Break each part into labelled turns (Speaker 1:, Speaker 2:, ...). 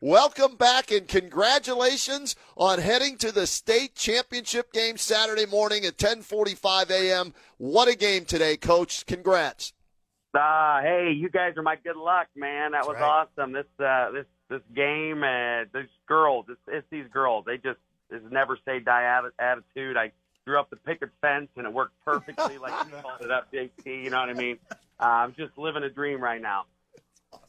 Speaker 1: Welcome back and congratulations on heading to the state championship game Saturday morning at 10:45 a.m. What a game today, coach. Congrats.
Speaker 2: Uh, hey, you guys are my good luck, man. That was
Speaker 1: right.
Speaker 2: awesome. This uh this this game and these girls, it's, it's these girls. They just it's never say die attitude. I drew up the picket fence and it worked perfectly like you called it up, JT, you know what I mean? Uh, I'm just living a dream right now.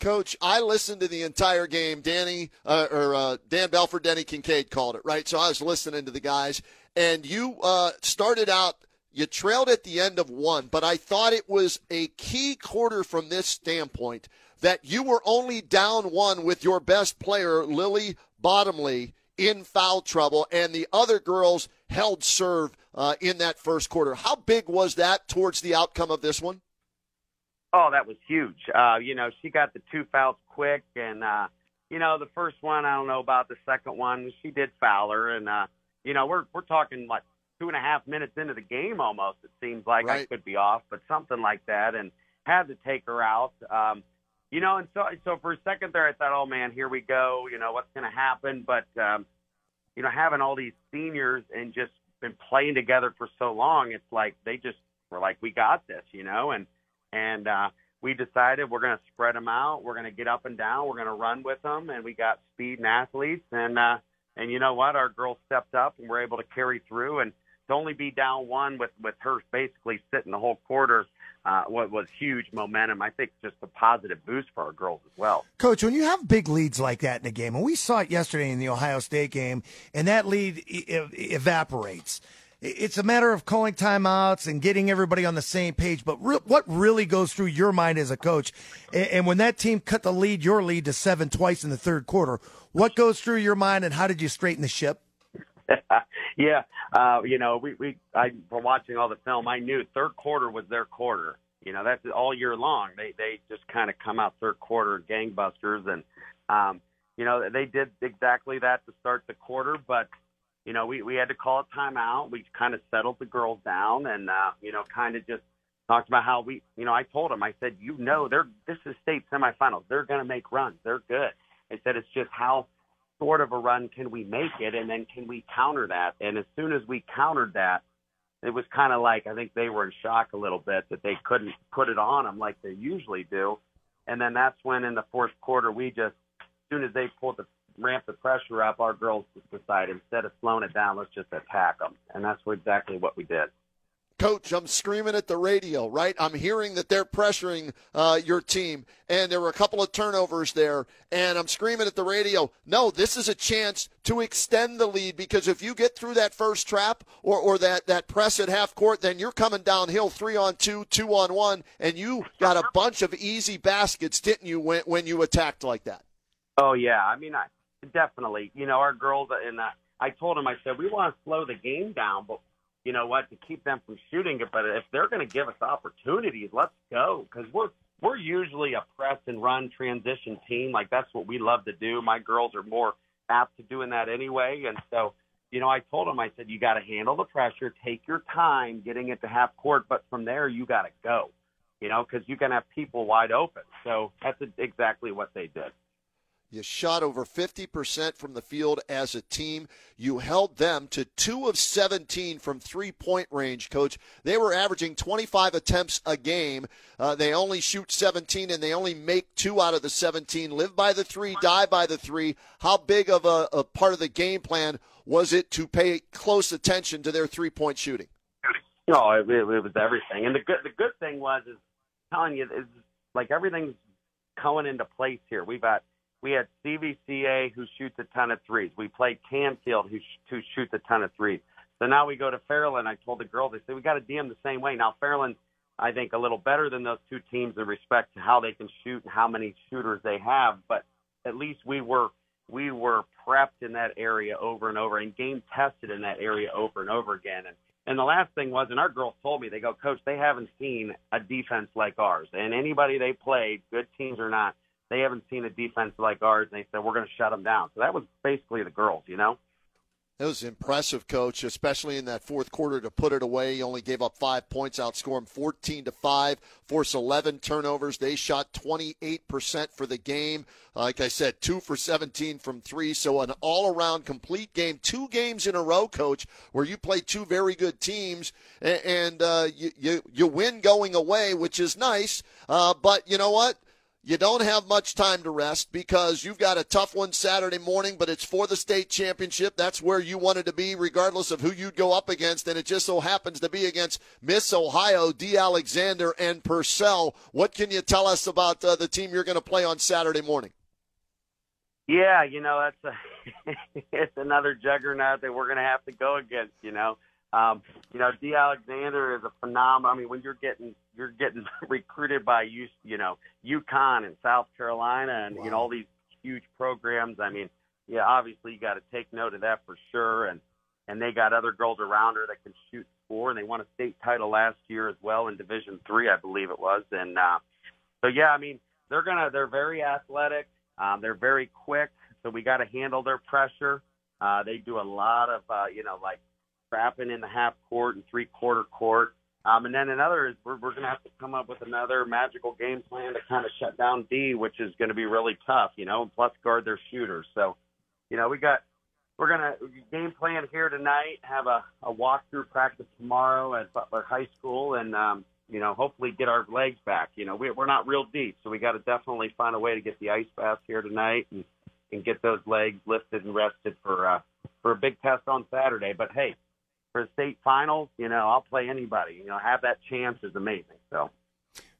Speaker 1: Coach, I listened to the entire game. Danny uh, or uh, Dan Belford, Denny Kincaid called it right. So I was listening to the guys, and you uh, started out. You trailed at the end of one, but I thought it was a key quarter from this standpoint that you were only down one with your best player, Lily Bottomley, in foul trouble, and the other girls held serve uh, in that first quarter. How big was that towards the outcome of this one?
Speaker 2: Oh, that was huge. Uh, you know, she got the two fouls quick, and uh, you know, the first one I don't know about the second one. She did foul her, and uh, you know, we're we're talking like two and a half minutes into the game almost. It seems like I could be off, but something like that, and had to take her out. Um, you know, and so so for a second there, I thought, oh man, here we go. You know, what's going to happen? But um, you know, having all these seniors and just been playing together for so long, it's like they just were like, we got this, you know, and and uh, we decided we're going to spread them out. We're going to get up and down. We're going to run with them, and we got speed and athletes. And uh, and you know what? Our girls stepped up and were able to carry through. And to only be down one with with her basically sitting the whole quarter uh, was, was huge momentum. I think just a positive boost for our girls as well.
Speaker 3: Coach, when you have big leads like that in a game, and we saw it yesterday in the Ohio State game, and that lead evaporates. It's a matter of calling timeouts and getting everybody on the same page. But re- what really goes through your mind as a coach, and, and when that team cut the lead, your lead to seven twice in the third quarter, what goes through your mind, and how did you straighten the ship?
Speaker 2: yeah, uh, you know, we we I from watching all the film, I knew third quarter was their quarter. You know, that's all year long. They they just kind of come out third quarter gangbusters, and um, you know they did exactly that to start the quarter. But you know, we we had to call a timeout. We kind of settled the girls down, and uh, you know, kind of just talked about how we, you know, I told them, I said, you know, they're this is state semifinals. They're going to make runs. They're good. I said it's just how sort of a run can we make it, and then can we counter that? And as soon as we countered that, it was kind of like I think they were in shock a little bit that they couldn't put it on them like they usually do. And then that's when in the fourth quarter we just, as soon as they pulled the ramp the pressure up, our girls just decided instead of slowing it down, let's just attack them, and that's exactly what we did.
Speaker 1: Coach, I'm screaming at the radio, right? I'm hearing that they're pressuring uh, your team, and there were a couple of turnovers there, and I'm screaming at the radio, no, this is a chance to extend the lead because if you get through that first trap or, or that, that press at half court, then you're coming downhill three on two, two on one, and you got a bunch of easy baskets, didn't you, when, when you attacked like that?
Speaker 2: Oh yeah, I mean, I definitely. You know, our girls and uh, I told them, I said we want to slow the game down, but you know what, to keep them from shooting it. But if they're going to give us opportunities, let's go because we're we're usually a press and run transition team. Like that's what we love to do. My girls are more apt to doing that anyway, and so. You know, I told them, I said, you got to handle the pressure, take your time getting it to half court, but from there, you got to go, you know, because you can have people wide open. So that's exactly what they did.
Speaker 1: You shot over 50% from the field as a team. You held them to 2 of 17 from three point range, coach. They were averaging 25 attempts a game. Uh, they only shoot 17 and they only make two out of the 17. Live by the three, die by the three. How big of a, a part of the game plan was it to pay close attention to their three point shooting?
Speaker 2: No, it, it, was everything. And the good the good thing was is telling you is like everything's coming into place here. We've got we had CVCA who shoots a ton of threes. We played Canfield who sh- who shoots a ton of threes. So now we go to Fairland. I told the girls, I said we got to DM the same way. Now Fairland, I think a little better than those two teams in respect to how they can shoot and how many shooters they have. But at least we were we were prepped in that area over and over and game tested in that area over and over again. And and the last thing was, and our girls told me, they go, Coach, they haven't seen a defense like ours. And anybody they played, good teams or not, they haven't seen a defense like ours. And they said, we're going to shut them down. So that was basically the girls, you know?
Speaker 1: It was impressive, coach, especially in that fourth quarter to put it away. He only gave up five points, outscore them 14 to 5, force 11 turnovers. They shot 28% for the game. Like I said, two for 17 from three. So an all around complete game. Two games in a row, coach, where you play two very good teams and, uh, you, you, you win going away, which is nice. Uh, but you know what? You don't have much time to rest because you've got a tough one Saturday morning, but it's for the state championship. That's where you wanted to be, regardless of who you'd go up against. And it just so happens to be against Miss Ohio, D. Alexander, and Purcell. What can you tell us about uh, the team you're going to play on Saturday morning?
Speaker 2: Yeah, you know that's a it's another juggernaut that we're going to have to go against. You know, um, you know, D. Alexander is a phenomenal. I mean, when you're getting you're getting recruited by you, you know, UConn and South Carolina and wow. you know all these huge programs. I mean, yeah, obviously you got to take note of that for sure. And and they got other girls around her that can shoot score, and they won a state title last year as well in Division Three, I believe it was. And uh, so yeah, I mean, they're gonna they're very athletic. Um, they're very quick, so we got to handle their pressure. Uh, they do a lot of uh, you know like trapping in the half court and three quarter court. Um, and then another is we're, we're going to have to come up with another magical game plan to kind of shut down D, which is going to be really tough, you know, plus guard their shooters. So, you know, we got, we're going to game plan here tonight, have a, a walkthrough practice tomorrow at Butler High School, and, um, you know, hopefully get our legs back. You know, we, we're not real deep, so we got to definitely find a way to get the ice bath here tonight and, and get those legs lifted and rested for, uh, for a big test on Saturday. But hey, for state finals, you know, I'll play anybody. You know, have that chance is amazing. So.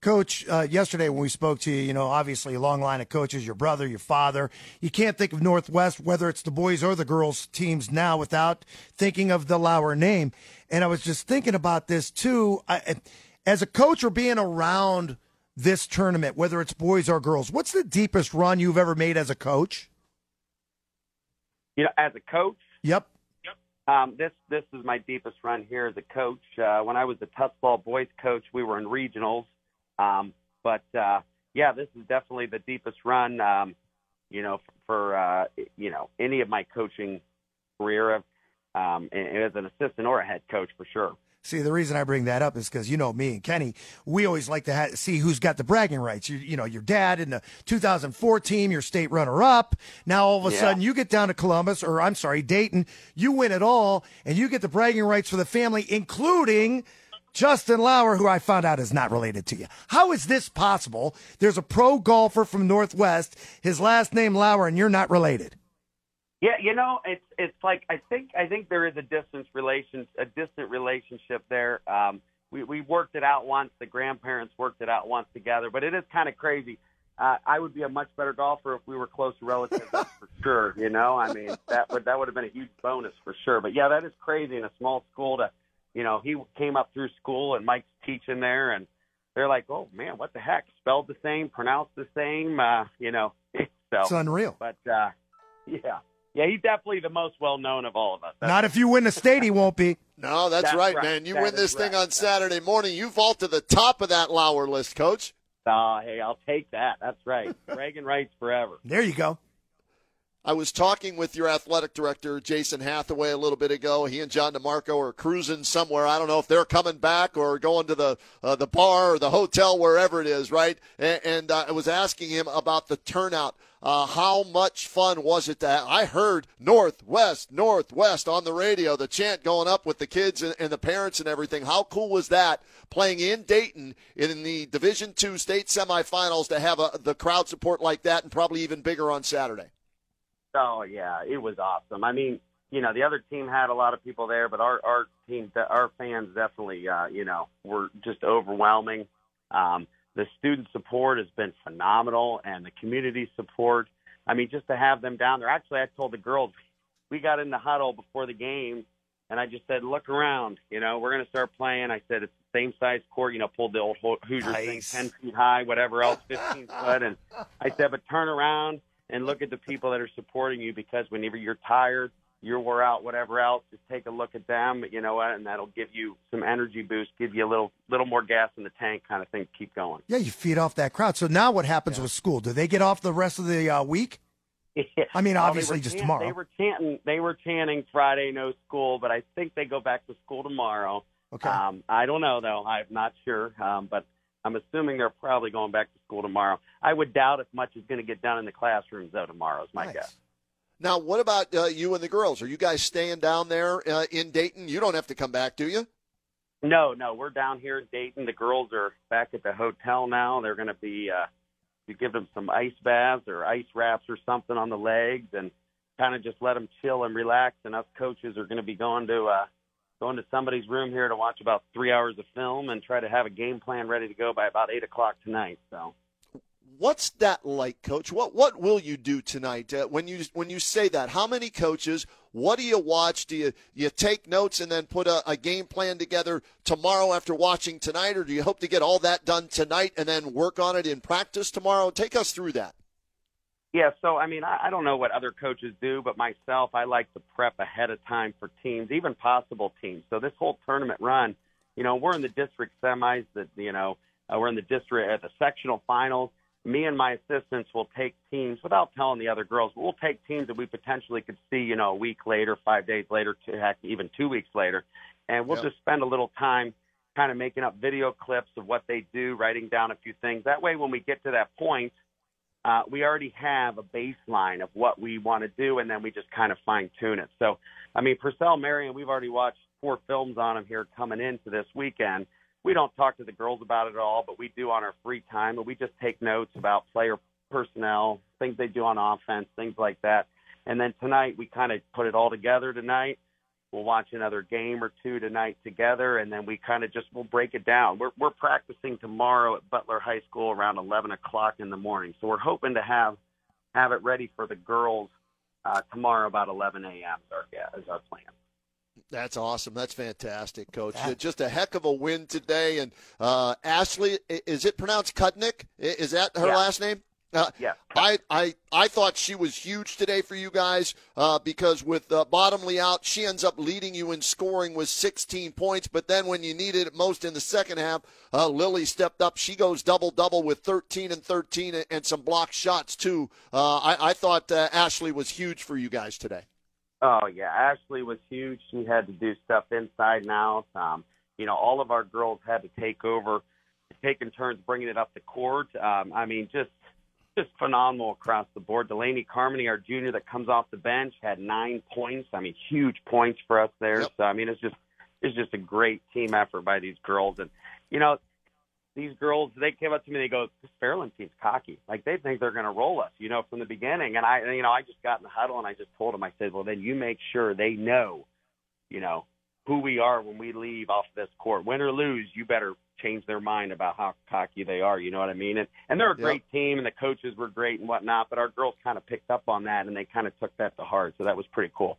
Speaker 3: Coach, uh, yesterday when we spoke to you, you know, obviously a long line of coaches, your brother, your father. You can't think of Northwest, whether it's the boys or the girls teams now, without thinking of the Lower name. And I was just thinking about this too. I, as a coach or being around this tournament, whether it's boys or girls, what's the deepest run you've ever made as a coach?
Speaker 2: You know, as a coach?
Speaker 3: Yep.
Speaker 2: Um, this this is my deepest run here as a coach. Uh, when I was the touch boys coach, we were in regionals. Um, but uh, yeah, this is definitely the deepest run. Um, you know, for uh, you know any of my coaching career, um, as an assistant or a head coach for sure.
Speaker 3: See, the reason I bring that up is because you know me and Kenny, we always like to ha- see who's got the bragging rights. You, you know, your dad in the 2004 team, your state runner-up. Now all of a yeah. sudden, you get down to Columbus, or I'm sorry, Dayton. You win it all, and you get the bragging rights for the family, including Justin Lower, who I found out is not related to you. How is this possible? There's a pro golfer from Northwest, his last name Lower, and you're not related.
Speaker 2: Yeah, you know, it's it's like I think I think there is a distance relation a distant relationship there. Um, we we worked it out once. The grandparents worked it out once together, but it is kind of crazy. Uh, I would be a much better golfer if we were close relatives, that's for sure. You know, I mean that would that would have been a huge bonus for sure. But yeah, that is crazy in a small school to, you know, he came up through school and Mike's teaching there, and they're like, oh man, what the heck? Spelled the same, pronounced the same, uh, you know. so
Speaker 3: it's unreal.
Speaker 2: But uh, yeah. Yeah, he's definitely the most well known of all of us.
Speaker 3: That's Not if you win the state, he won't be.
Speaker 1: No, that's, that's right, right, man. You that win this thing right. on Saturday morning, you vault to the top of that Lower list, Coach.
Speaker 2: Oh, hey, I'll take that. That's right. Reagan rights forever.
Speaker 3: There you go.
Speaker 1: I was talking with your athletic director, Jason Hathaway, a little bit ago. He and John DeMarco are cruising somewhere. I don't know if they're coming back or going to the uh, the bar or the hotel, wherever it is, right? And, and uh, I was asking him about the turnout. Uh, how much fun was it that I heard Northwest, Northwest on the radio, the chant going up with the kids and, and the parents and everything. How cool was that playing in Dayton in the Division Two state semifinals to have a, the crowd support like that and probably even bigger on Saturday?
Speaker 2: Oh yeah, it was awesome. I mean, you know, the other team had a lot of people there, but our our team, our fans definitely, uh, you know, were just overwhelming. Um, the student support has been phenomenal, and the community support. I mean, just to have them down there. Actually, I told the girls we got in the huddle before the game, and I just said, "Look around. You know, we're going to start playing." I said, "It's the same size court. You know, pulled the old Hoosier nice. thing, ten feet high, whatever else, fifteen foot." And I said, "But turn around." And look at the people that are supporting you because whenever you're tired, you're wore out, whatever else, just take a look at them, you know, and that'll give you some energy boost, give you a little little more gas in the tank, kind of thing. Keep going.
Speaker 3: Yeah, you feed off that crowd. So now, what happens yeah. with school? Do they get off the rest of the uh, week?
Speaker 2: Yeah.
Speaker 3: I mean, obviously, just tomorrow.
Speaker 2: They were chanting. They were chanting Friday no school, but I think they go back to school tomorrow.
Speaker 3: Okay.
Speaker 2: Um, I don't know though. I'm not sure, um, but I'm assuming they're probably going back to school tomorrow. I would doubt if much is going to get done in the classrooms though tomorrow. Is my
Speaker 3: nice.
Speaker 2: guess.
Speaker 1: Now, what about uh, you and the girls? Are you guys staying down there uh, in Dayton? You don't have to come back, do you?
Speaker 2: No, no, we're down here in Dayton. The girls are back at the hotel now. They're going to be uh, you give them some ice baths or ice wraps or something on the legs, and kind of just let them chill and relax. And us coaches are going to be going to uh, going to somebody's room here to watch about three hours of film and try to have a game plan ready to go by about eight o'clock tonight. So
Speaker 1: What's that like, Coach? What what will you do tonight uh, when you when you say that? How many coaches? What do you watch? Do you you take notes and then put a, a game plan together tomorrow after watching tonight, or do you hope to get all that done tonight and then work on it in practice tomorrow? Take us through that.
Speaker 2: Yeah, so I mean, I, I don't know what other coaches do, but myself, I like to prep ahead of time for teams, even possible teams. So this whole tournament run, you know, we're in the district semis, that you know, uh, we're in the district at the sectional finals me and my assistants will take teams without telling the other girls. But we'll take teams that we potentially could see, you know, a week later, five days later, to heck, even two weeks later, and we'll yep. just spend a little time kind of making up video clips of what they do, writing down a few things. That way, when we get to that point, uh, we already have a baseline of what we want to do, and then we just kind of fine tune it. So, I mean, Purcell Marian, we've already watched four films on him here coming into this weekend we don't talk to the girls about it at all, but we do on our free time, and we just take notes about player personnel, things they do on offense, things like that. And then tonight we kind of put it all together tonight. We'll watch another game or two tonight together, and then we kind of just we'll break it down. We're we're practicing tomorrow at Butler High School around 11 o'clock in the morning, so we're hoping to have have it ready for the girls uh, tomorrow about 11 a.m. Is our is our plan.
Speaker 1: That's awesome. That's fantastic, Coach. That, Just a heck of a win today. And uh, Ashley, is it pronounced Kudnick? Is that her
Speaker 2: yeah.
Speaker 1: last name?
Speaker 2: Uh, yeah.
Speaker 1: I, I, I thought she was huge today for you guys uh, because with uh, Bottomley out, she ends up leading you in scoring with 16 points. But then when you needed it most in the second half, uh, Lily stepped up. She goes double double with 13 and 13 and, and some blocked shots, too. Uh, I, I thought uh, Ashley was huge for you guys today.
Speaker 2: Oh yeah, Ashley was huge. She had to do stuff inside and out. Um, you know, all of our girls had to take over, taking turns bringing it up the court. Um, I mean, just just phenomenal across the board. Delaney Carmody, our junior that comes off the bench, had nine points. I mean, huge points for us there.
Speaker 1: Yep.
Speaker 2: So I mean, it's just it's just a great team effort by these girls. And you know, these girls, they came up to me, they go, this Fairland team's cocky. Like they think they're going to roll us, you know, from the beginning. And I, you know, I just got in the huddle and I just told them, I said, well, then you make sure they know, you know, who we are when we leave off this court. Win or lose, you better change their mind about how cocky they are. You know what I mean? And and they're a great yep. team, and the coaches were great and whatnot. But our girls kind of picked up on that, and they kind of took that to heart. So that was pretty cool.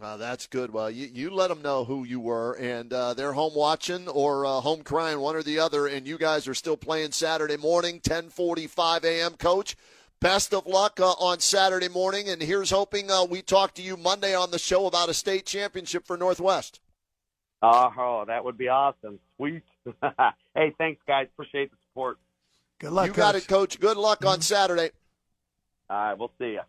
Speaker 1: Well, that's good. Well, you, you let them know who you were, and uh, they're home watching or uh, home crying, one or the other. And you guys are still playing Saturday morning, 10:45 a.m. Coach, best of luck uh, on Saturday morning, and here's hoping uh, we talk to you Monday on the show about a state championship for Northwest.
Speaker 2: Oh, that would be awesome. Sweet. hey, thanks, guys. Appreciate the support.
Speaker 3: Good luck.
Speaker 1: You
Speaker 3: coach.
Speaker 1: got it, Coach. Good luck on mm-hmm. Saturday.
Speaker 2: All right, we'll see you.